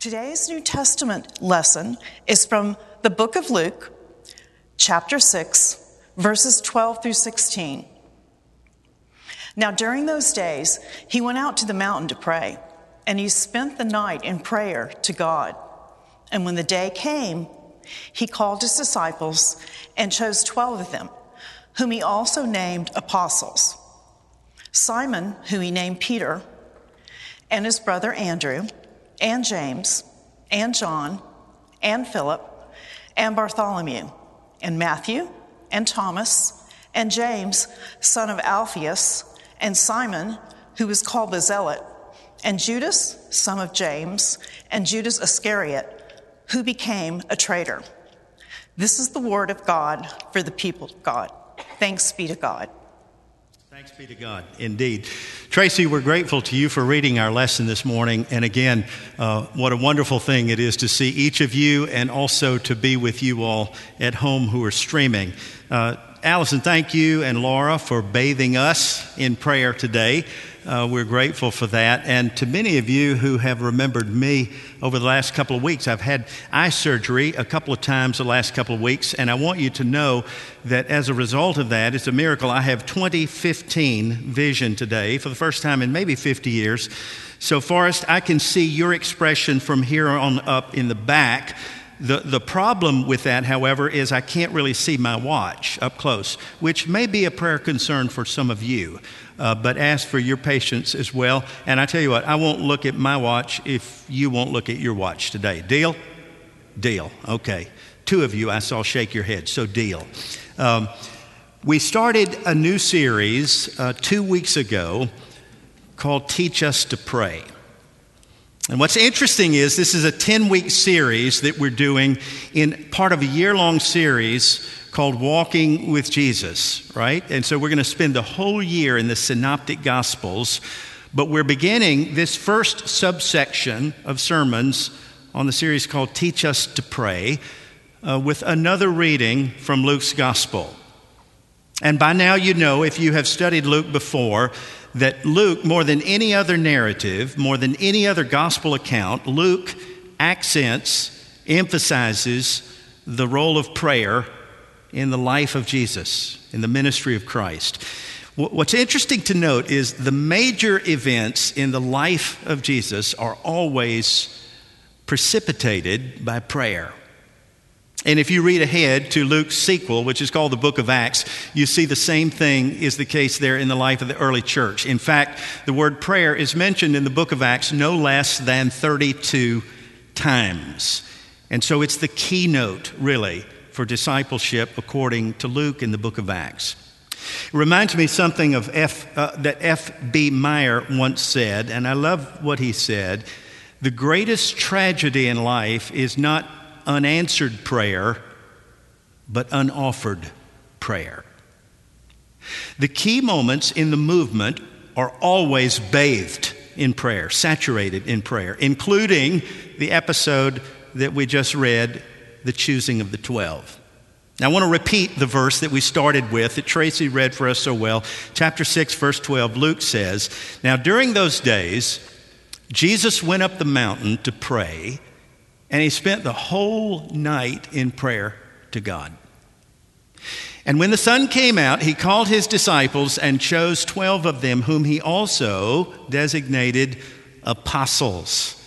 Today's New Testament lesson is from the book of Luke, chapter 6, verses 12 through 16. Now, during those days, he went out to the mountain to pray, and he spent the night in prayer to God. And when the day came, he called his disciples and chose 12 of them, whom he also named apostles Simon, who he named Peter, and his brother Andrew, and James, and John, and Philip, and Bartholomew, and Matthew, and Thomas, and James, son of Alphaeus, and Simon, who was called the Zealot, and Judas, son of James, and Judas Iscariot, who became a traitor. This is the word of God for the people of God. Thanks be to God. Thanks be to God, indeed. Tracy, we're grateful to you for reading our lesson this morning. And again, uh, what a wonderful thing it is to see each of you and also to be with you all at home who are streaming. Uh, Allison, thank you and Laura for bathing us in prayer today. Uh, we're grateful for that. And to many of you who have remembered me over the last couple of weeks, I've had eye surgery a couple of times the last couple of weeks. And I want you to know that as a result of that, it's a miracle. I have 2015 vision today for the first time in maybe 50 years. So, Forrest, I can see your expression from here on up in the back. The, the problem with that, however, is I can't really see my watch up close, which may be a prayer concern for some of you uh, but ask for your patience as well. And I tell you what, I won't look at my watch if you won't look at your watch today. Deal? Deal. Okay. Two of you I saw shake your head, so deal. Um, we started a new series uh, two weeks ago called Teach Us to Pray. And what's interesting is this is a 10 week series that we're doing in part of a year long series called Walking with Jesus, right? And so we're going to spend the whole year in the Synoptic Gospels, but we're beginning this first subsection of sermons on the series called Teach Us to Pray uh, with another reading from Luke's Gospel. And by now, you know, if you have studied Luke before, that Luke, more than any other narrative, more than any other gospel account, Luke accents, emphasizes the role of prayer in the life of Jesus, in the ministry of Christ. What's interesting to note is the major events in the life of Jesus are always precipitated by prayer. And if you read ahead to Luke's sequel, which is called the book of Acts, you see the same thing is the case there in the life of the early church. In fact, the word prayer is mentioned in the book of Acts no less than 32 times. And so it's the keynote, really, for discipleship according to Luke in the book of Acts. It reminds me something of F, uh, that F.B. Meyer once said, and I love what he said. The greatest tragedy in life is not unanswered prayer, but unoffered prayer. The key moments in the movement are always bathed in prayer, saturated in prayer, including the episode that we just read the choosing of the 12. Now, I want to repeat the verse that we started with that Tracy read for us so well. Chapter 6, verse 12, Luke says, Now, during those days, Jesus went up the mountain to pray, and he spent the whole night in prayer to God. And when the sun came out, he called his disciples and chose 12 of them, whom he also designated apostles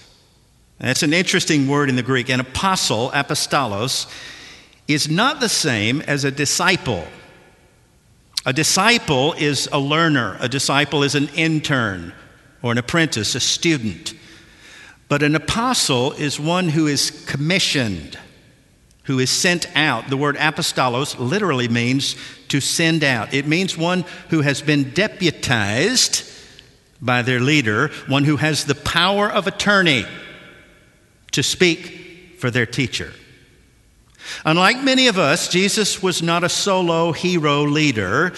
that's an interesting word in the Greek. An apostle, apostolos, is not the same as a disciple. A disciple is a learner, a disciple is an intern or an apprentice, a student. But an apostle is one who is commissioned, who is sent out. The word apostolos literally means to send out, it means one who has been deputized by their leader, one who has the power of attorney to speak for their teacher. Unlike many of us, Jesus was not a solo hero leader.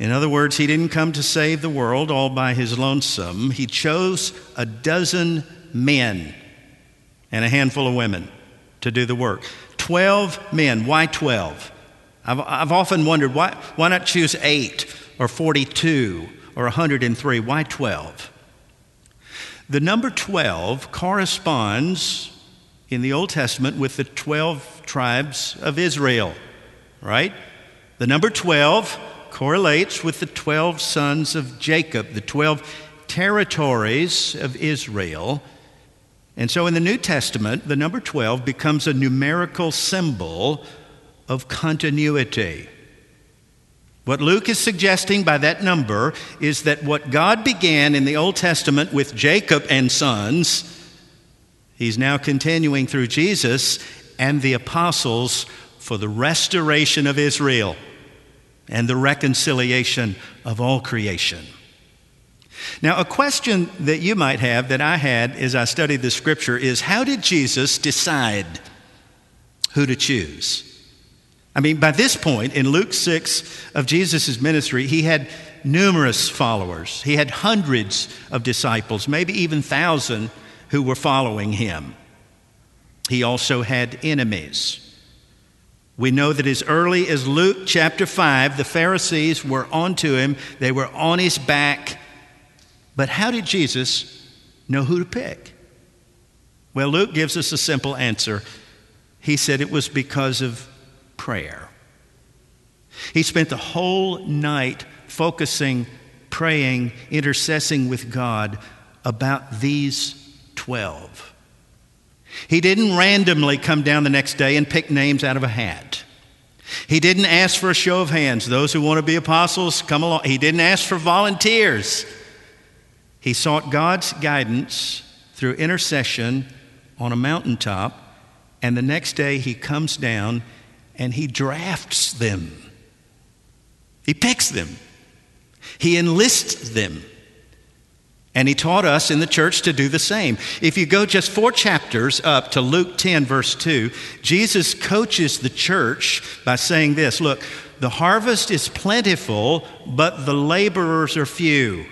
In other words, he didn't come to save the world all by his lonesome. He chose a dozen men and a handful of women to do the work. Twelve men. Why twelve? I've, I've often wondered why, why not choose eight or 42 or 103? Why 12? The number 12 corresponds in the Old Testament with the 12 tribes of Israel, right? The number 12 correlates with the 12 sons of Jacob, the 12 territories of Israel. And so in the New Testament, the number 12 becomes a numerical symbol of continuity. What Luke is suggesting by that number is that what God began in the Old Testament with Jacob and sons, he's now continuing through Jesus and the apostles for the restoration of Israel and the reconciliation of all creation. Now, a question that you might have that I had as I studied the scripture is how did Jesus decide who to choose? I mean, by this point in Luke 6 of Jesus' ministry, he had numerous followers. He had hundreds of disciples, maybe even thousands who were following him. He also had enemies. We know that as early as Luke chapter 5, the Pharisees were onto him, they were on his back. But how did Jesus know who to pick? Well, Luke gives us a simple answer. He said it was because of prayer. He spent the whole night focusing, praying, intercessing with God about these 12. He didn't randomly come down the next day and pick names out of a hat. He didn't ask for a show of hands. Those who want to be apostles, come along. He didn't ask for volunteers. He sought God's guidance through intercession on a mountaintop, and the next day he comes down and he drafts them. He picks them. He enlists them. And he taught us in the church to do the same. If you go just four chapters up to Luke 10, verse 2, Jesus coaches the church by saying this Look, the harvest is plentiful, but the laborers are few.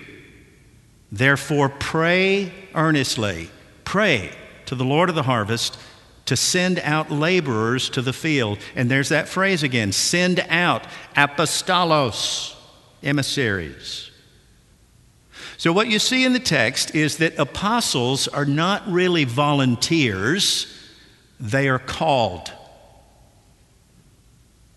Therefore, pray earnestly. Pray to the Lord of the harvest to send out laborers to the field. And there's that phrase again send out apostolos, emissaries. So, what you see in the text is that apostles are not really volunteers, they are called.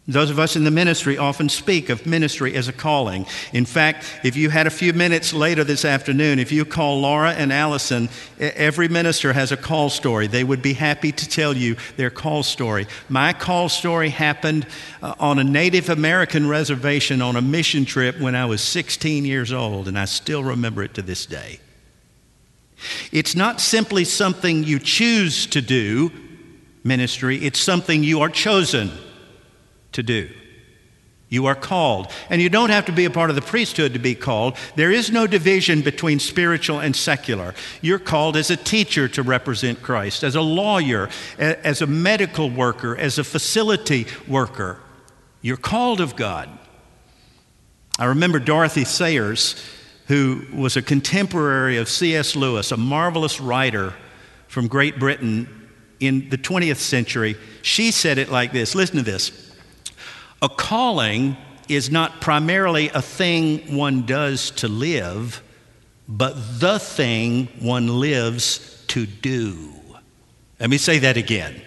Those of us in the ministry often speak of ministry as a calling. In fact, if you had a few minutes later this afternoon, if you call Laura and Allison, every minister has a call story. They would be happy to tell you their call story. My call story happened uh, on a Native American reservation on a mission trip when I was 16 years old, and I still remember it to this day. It's not simply something you choose to do, ministry, it's something you are chosen to do. You are called. And you don't have to be a part of the priesthood to be called. There is no division between spiritual and secular. You're called as a teacher to represent Christ, as a lawyer, as a medical worker, as a facility worker. You're called of God. I remember Dorothy Sayers, who was a contemporary of C.S. Lewis, a marvelous writer from Great Britain in the 20th century. She said it like this listen to this. A calling is not primarily a thing one does to live, but the thing one lives to do. Let me say that again.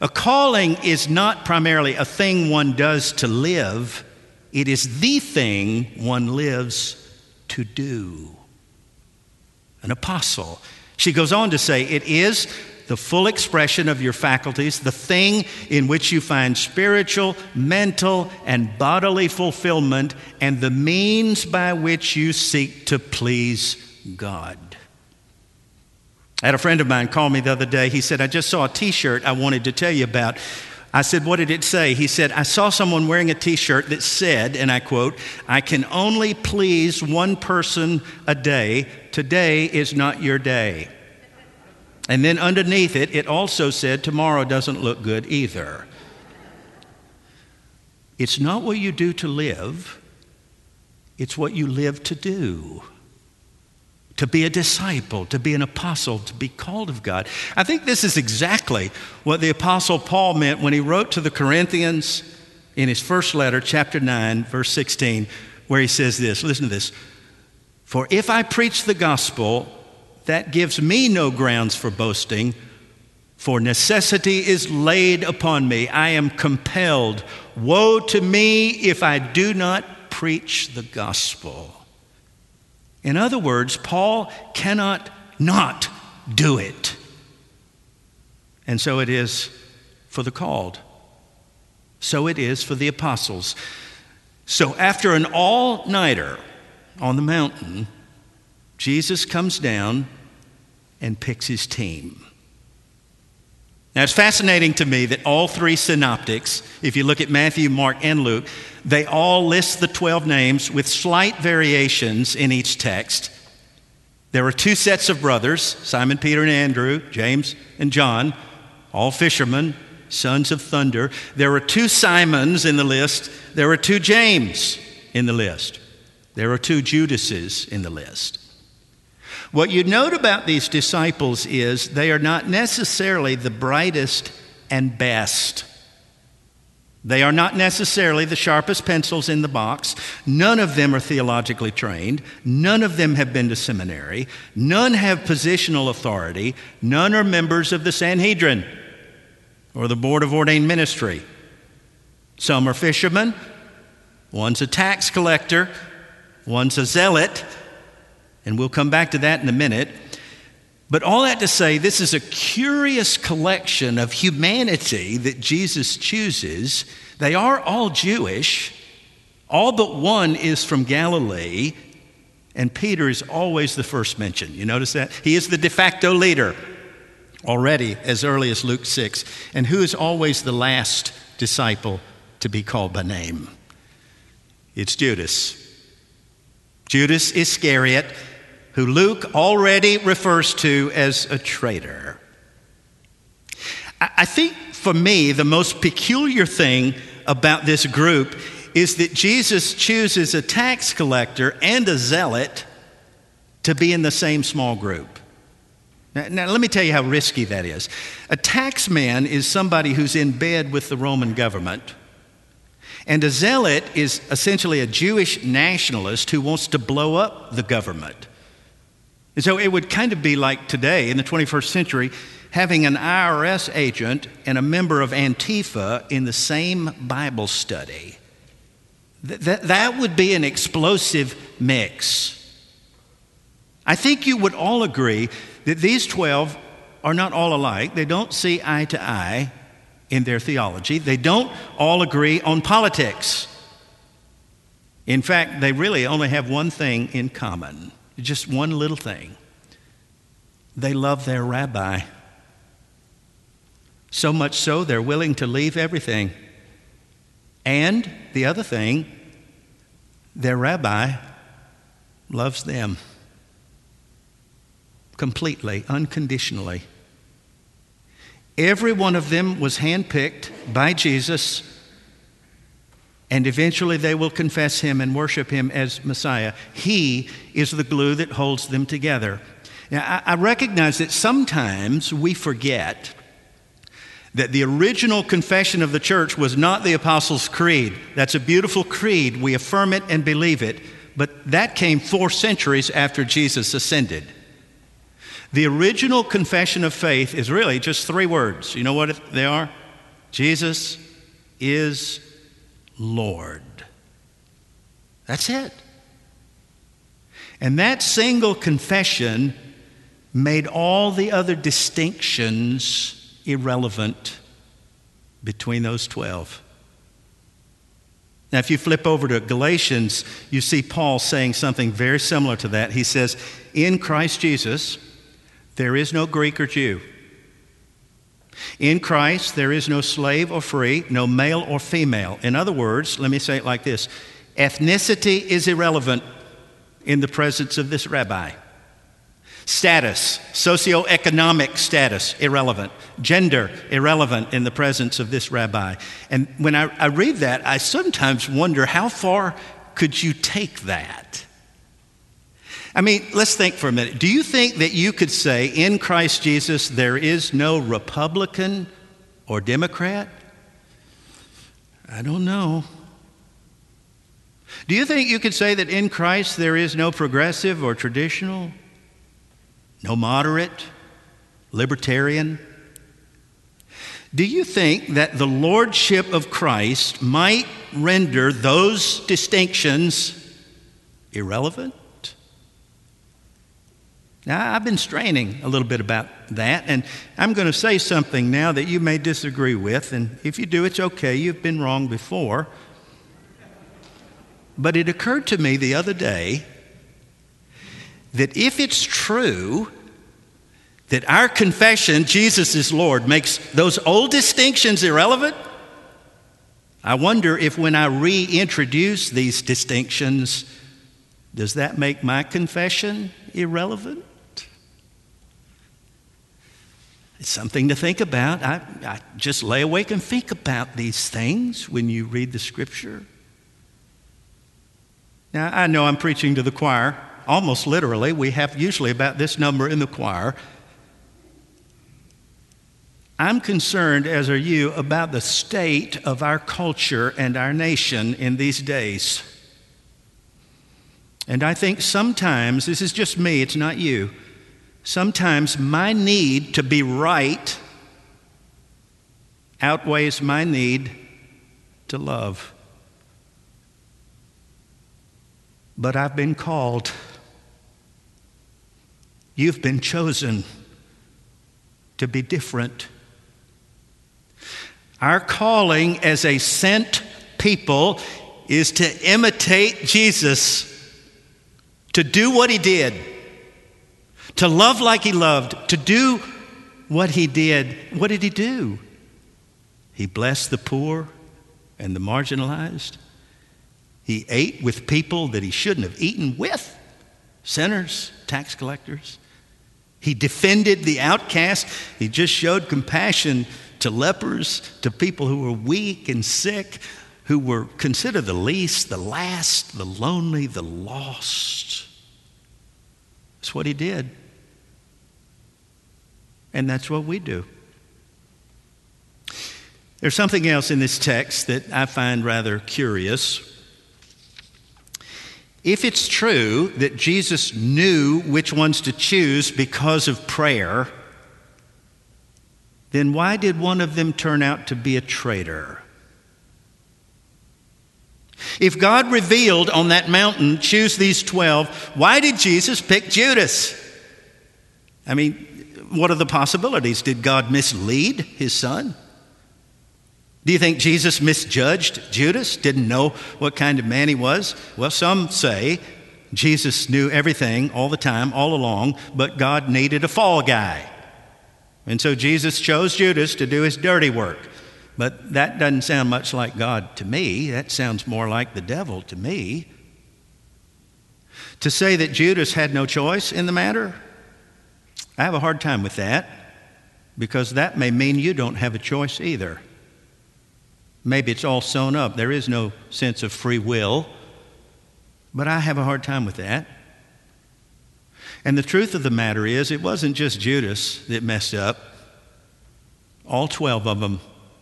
A calling is not primarily a thing one does to live, it is the thing one lives to do. An apostle. She goes on to say, it is the full expression of your faculties, the thing in which you find spiritual, mental, and bodily fulfillment, and the means by which you seek to please God. I had a friend of mine call me the other day. He said, I just saw a t shirt I wanted to tell you about. I said, What did it say? He said, I saw someone wearing a t shirt that said, and I quote, I can only please one person a day. Today is not your day. And then underneath it, it also said, Tomorrow doesn't look good either. It's not what you do to live, it's what you live to do. To be a disciple, to be an apostle, to be called of God. I think this is exactly what the apostle Paul meant when he wrote to the Corinthians in his first letter, chapter 9, verse 16, where he says this listen to this. For if I preach the gospel, that gives me no grounds for boasting, for necessity is laid upon me. I am compelled. Woe to me if I do not preach the gospel. In other words, Paul cannot not do it. And so it is for the called. So it is for the apostles. So after an all nighter on the mountain, Jesus comes down and picks his team. Now, it's fascinating to me that all three synoptics, if you look at Matthew, Mark, and Luke, they all list the 12 names with slight variations in each text. There were two sets of brothers Simon, Peter, and Andrew, James, and John, all fishermen, sons of thunder. There were two Simons in the list. There were two James in the list. There are two Judases in the list. What you note about these disciples is they are not necessarily the brightest and best. They are not necessarily the sharpest pencils in the box. None of them are theologically trained. None of them have been to seminary. None have positional authority. None are members of the Sanhedrin or the Board of Ordained Ministry. Some are fishermen. One's a tax collector. One's a zealot. And we'll come back to that in a minute. But all that to say, this is a curious collection of humanity that Jesus chooses. They are all Jewish, all but one is from Galilee, and Peter is always the first mention. You notice that? He is the de facto leader already as early as Luke 6. And who is always the last disciple to be called by name? It's Judas. Judas Iscariot who Luke already refers to as a traitor. I think for me, the most peculiar thing about this group is that Jesus chooses a tax collector and a zealot to be in the same small group. Now, now, let me tell you how risky that is. A tax man is somebody who's in bed with the Roman government, and a zealot is essentially a Jewish nationalist who wants to blow up the government. And so it would kind of be like today in the 21st century having an IRS agent and a member of Antifa in the same Bible study. That, that would be an explosive mix. I think you would all agree that these 12 are not all alike. They don't see eye to eye in their theology, they don't all agree on politics. In fact, they really only have one thing in common just one little thing. They love their rabbi. So much so, they're willing to leave everything. And the other thing, their rabbi loves them completely, unconditionally. Every one of them was handpicked by Jesus and eventually they will confess him and worship him as Messiah. He is the glue that holds them together. Now, I, I recognize that sometimes we forget that the original confession of the church was not the Apostles' Creed. That's a beautiful creed. We affirm it and believe it. But that came four centuries after Jesus ascended. The original confession of faith is really just three words. You know what they are? Jesus is Lord. That's it. And that single confession made all the other distinctions irrelevant between those 12. Now, if you flip over to Galatians, you see Paul saying something very similar to that. He says, In Christ Jesus, there is no Greek or Jew. In Christ, there is no slave or free, no male or female. In other words, let me say it like this ethnicity is irrelevant in the presence of this rabbi. Status, socioeconomic status, irrelevant. Gender, irrelevant in the presence of this rabbi. And when I, I read that, I sometimes wonder how far could you take that? I mean, let's think for a minute. Do you think that you could say in Christ Jesus there is no Republican or Democrat? I don't know. Do you think you could say that in Christ there is no progressive or traditional? no moderate, libertarian. Do you think that the lordship of Christ might render those distinctions irrelevant? Now, I've been straining a little bit about that, and I'm going to say something now that you may disagree with, and if you do, it's okay. You've been wrong before. But it occurred to me the other day that if it's true that our confession, Jesus is Lord, makes those old distinctions irrelevant, I wonder if when I reintroduce these distinctions, does that make my confession irrelevant? It's something to think about. I, I, just lay awake and think about these things when you read the scripture. Now, I know I'm preaching to the choir, almost literally. We have usually about this number in the choir. I'm concerned, as are you, about the state of our culture and our nation in these days. And I think sometimes, this is just me, it's not you, sometimes my need to be right outweighs my need to love. But I've been called. You've been chosen to be different. Our calling as a sent people is to imitate Jesus, to do what he did, to love like he loved, to do what he did. What did he do? He blessed the poor and the marginalized. He ate with people that he shouldn't have eaten with sinners, tax collectors. He defended the outcast. He just showed compassion to lepers, to people who were weak and sick, who were considered the least, the last, the lonely, the lost. That's what he did. And that's what we do. There's something else in this text that I find rather curious. If it's true that Jesus knew which ones to choose because of prayer, then why did one of them turn out to be a traitor? If God revealed on that mountain, choose these 12, why did Jesus pick Judas? I mean, what are the possibilities? Did God mislead his son? Do you think Jesus misjudged Judas? Didn't know what kind of man he was? Well, some say Jesus knew everything all the time, all along, but God needed a fall guy. And so Jesus chose Judas to do his dirty work. But that doesn't sound much like God to me. That sounds more like the devil to me. To say that Judas had no choice in the matter, I have a hard time with that because that may mean you don't have a choice either. Maybe it's all sewn up. There is no sense of free will, but I have a hard time with that. And the truth of the matter is, it wasn't just Judas that messed up. All 12 of them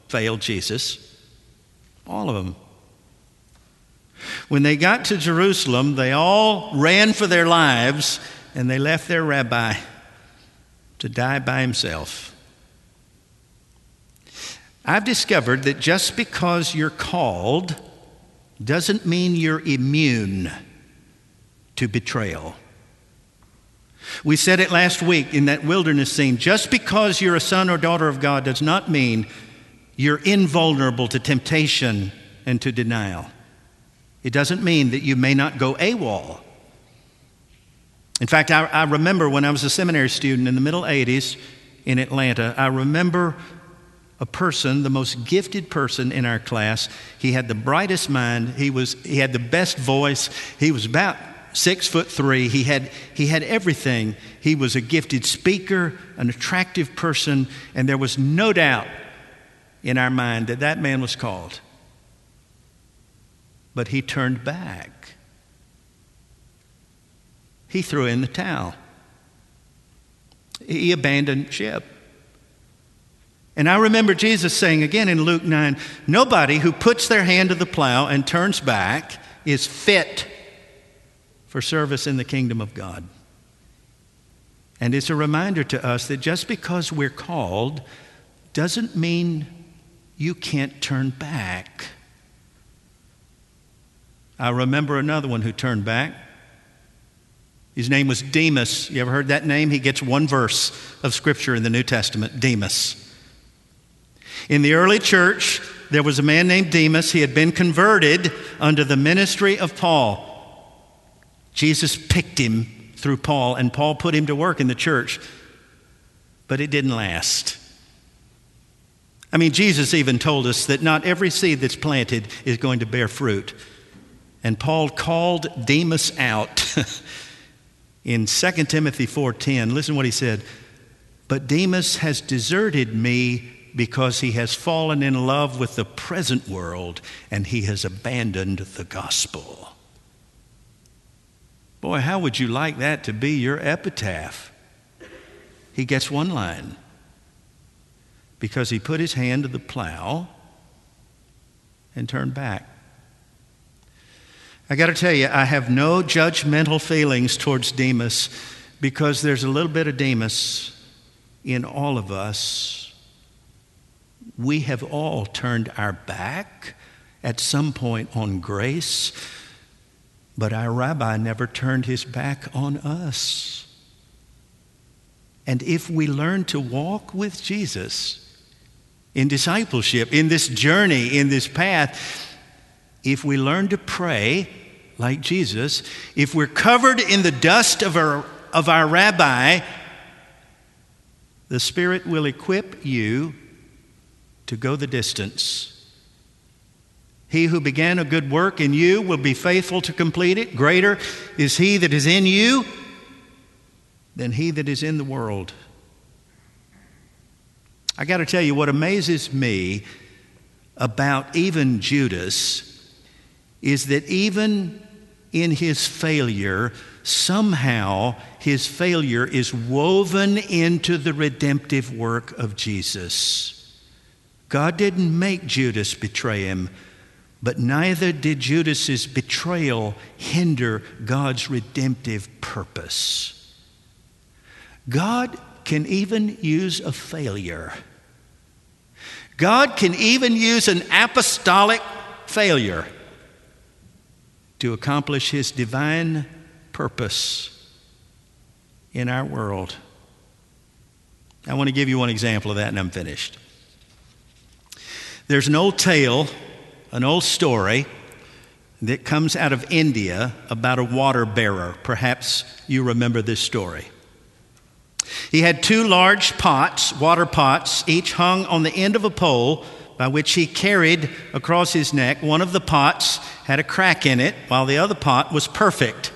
failed Jesus. All of them. When they got to Jerusalem, they all ran for their lives and they left their rabbi to die by himself. I've discovered that just because you're called doesn't mean you're immune to betrayal. We said it last week in that wilderness scene. Just because you're a son or daughter of God does not mean you're invulnerable to temptation and to denial. It doesn't mean that you may not go AWOL. In fact, I, I remember when I was a seminary student in the middle 80s in Atlanta, I remember a person, the most gifted person in our class. He had the brightest mind. He, was, he had the best voice. He was about six foot three. He had, he had everything. He was a gifted speaker, an attractive person, and there was no doubt in our mind that that man was called. But he turned back. He threw in the towel. He abandoned ship. And I remember Jesus saying again in Luke 9 nobody who puts their hand to the plow and turns back is fit for service in the kingdom of God. And it's a reminder to us that just because we're called doesn't mean you can't turn back. I remember another one who turned back. His name was Demas. You ever heard that name? He gets one verse of Scripture in the New Testament Demas. In the early church, there was a man named Demas. He had been converted under the ministry of Paul. Jesus picked him through Paul, and Paul put him to work in the church, but it didn't last. I mean, Jesus even told us that not every seed that's planted is going to bear fruit. And Paul called Demas out in 2 Timothy 4:10. Listen what he said. But Demas has deserted me because he has fallen in love with the present world and he has abandoned the gospel. Boy, how would you like that to be your epitaph? He gets one line because he put his hand to the plow and turned back. I got to tell you, I have no judgmental feelings towards Demas because there's a little bit of Demas in all of us. We have all turned our back at some point on grace. But our rabbi never turned his back on us. And if we learn to walk with Jesus in discipleship, in this journey, in this path, if we learn to pray like Jesus, if we're covered in the dust of our, of our rabbi, the Spirit will equip you to go the distance he who began a good work in you will be faithful to complete it. Greater is he that is in you than he that is in the world. I got to tell you, what amazes me about even Judas is that even in his failure, somehow his failure is woven into the redemptive work of Jesus. God didn't make Judas betray him. But neither did Judas's betrayal hinder God's redemptive purpose. God can even use a failure. God can even use an apostolic failure to accomplish his divine purpose in our world. I want to give you one example of that, and I'm finished. There's an old tale an old story that comes out of India about a water bearer. Perhaps you remember this story. He had two large pots, water pots, each hung on the end of a pole by which he carried across his neck. One of the pots had a crack in it, while the other pot was perfect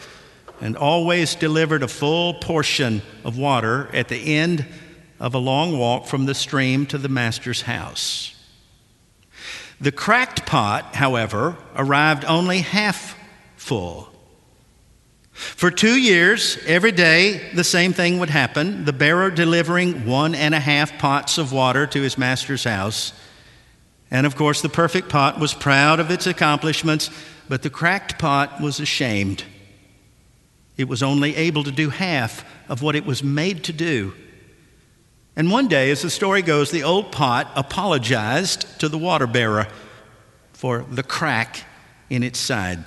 and always delivered a full portion of water at the end of a long walk from the stream to the master's house. The cracked pot, however, arrived only half full. For two years, every day, the same thing would happen the bearer delivering one and a half pots of water to his master's house. And of course, the perfect pot was proud of its accomplishments, but the cracked pot was ashamed. It was only able to do half of what it was made to do. And one day, as the story goes, the old pot apologized to the water bearer for the crack in its side.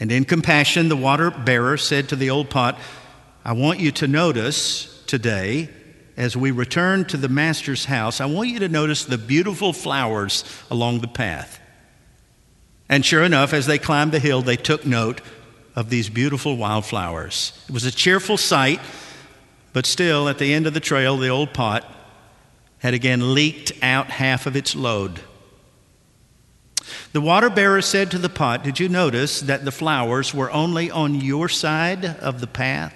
And in compassion, the water bearer said to the old pot, I want you to notice today, as we return to the master's house, I want you to notice the beautiful flowers along the path. And sure enough, as they climbed the hill, they took note of these beautiful wildflowers. It was a cheerful sight but still, at the end of the trail, the old pot had again leaked out half of its load. The water bearer said to the pot, Did you notice that the flowers were only on your side of the path,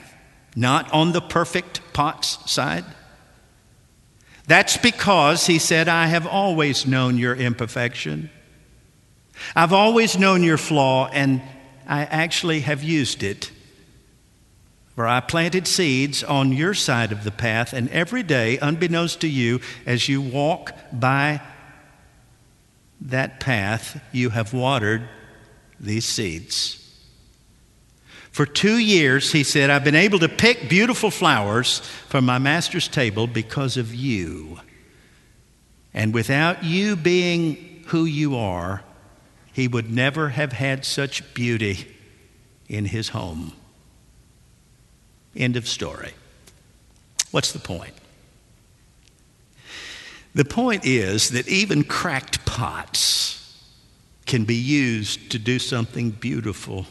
not on the perfect pot's side? That's because, he said, I have always known your imperfection. I've always known your flaw, and I actually have used it for I planted seeds on your side of the path, and every day, unbeknownst to you, as you walk by that path, you have watered these seeds. For two years, he said, I've been able to pick beautiful flowers from my master's table because of you. And without you being who you are, he would never have had such beauty in his home. End of story. What's the point? The point is that even cracked pots can be used to do something beautiful.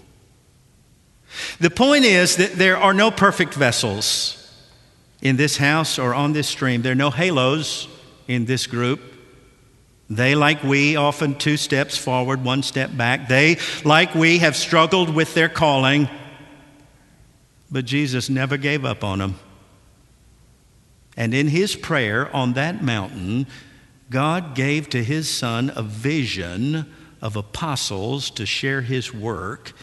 The point is that there are no perfect vessels in this house or on this stream. There are no halos in this group. They, like we, often two steps forward, one step back. They, like we, have struggled with their calling, but Jesus never gave up on them. And in his prayer on that mountain, God gave to his son a vision of apostles to share his work,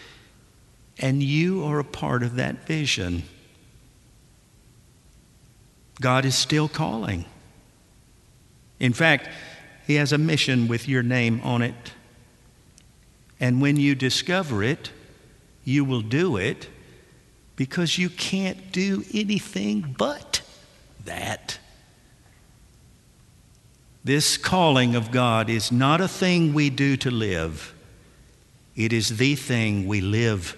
and you are a part of that vision. God is still calling. In fact, he has a mission with your name on it. And when you discover it, you will do it because you can't do anything but that. This calling of God is not a thing we do to live, it is the thing we live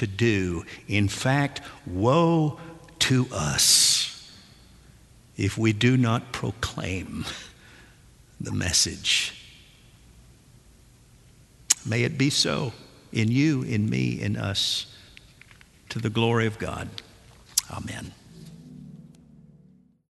to do. In fact, woe to us if we do not proclaim the message. May it be so in you, in me, in us, to the glory of God. Amen.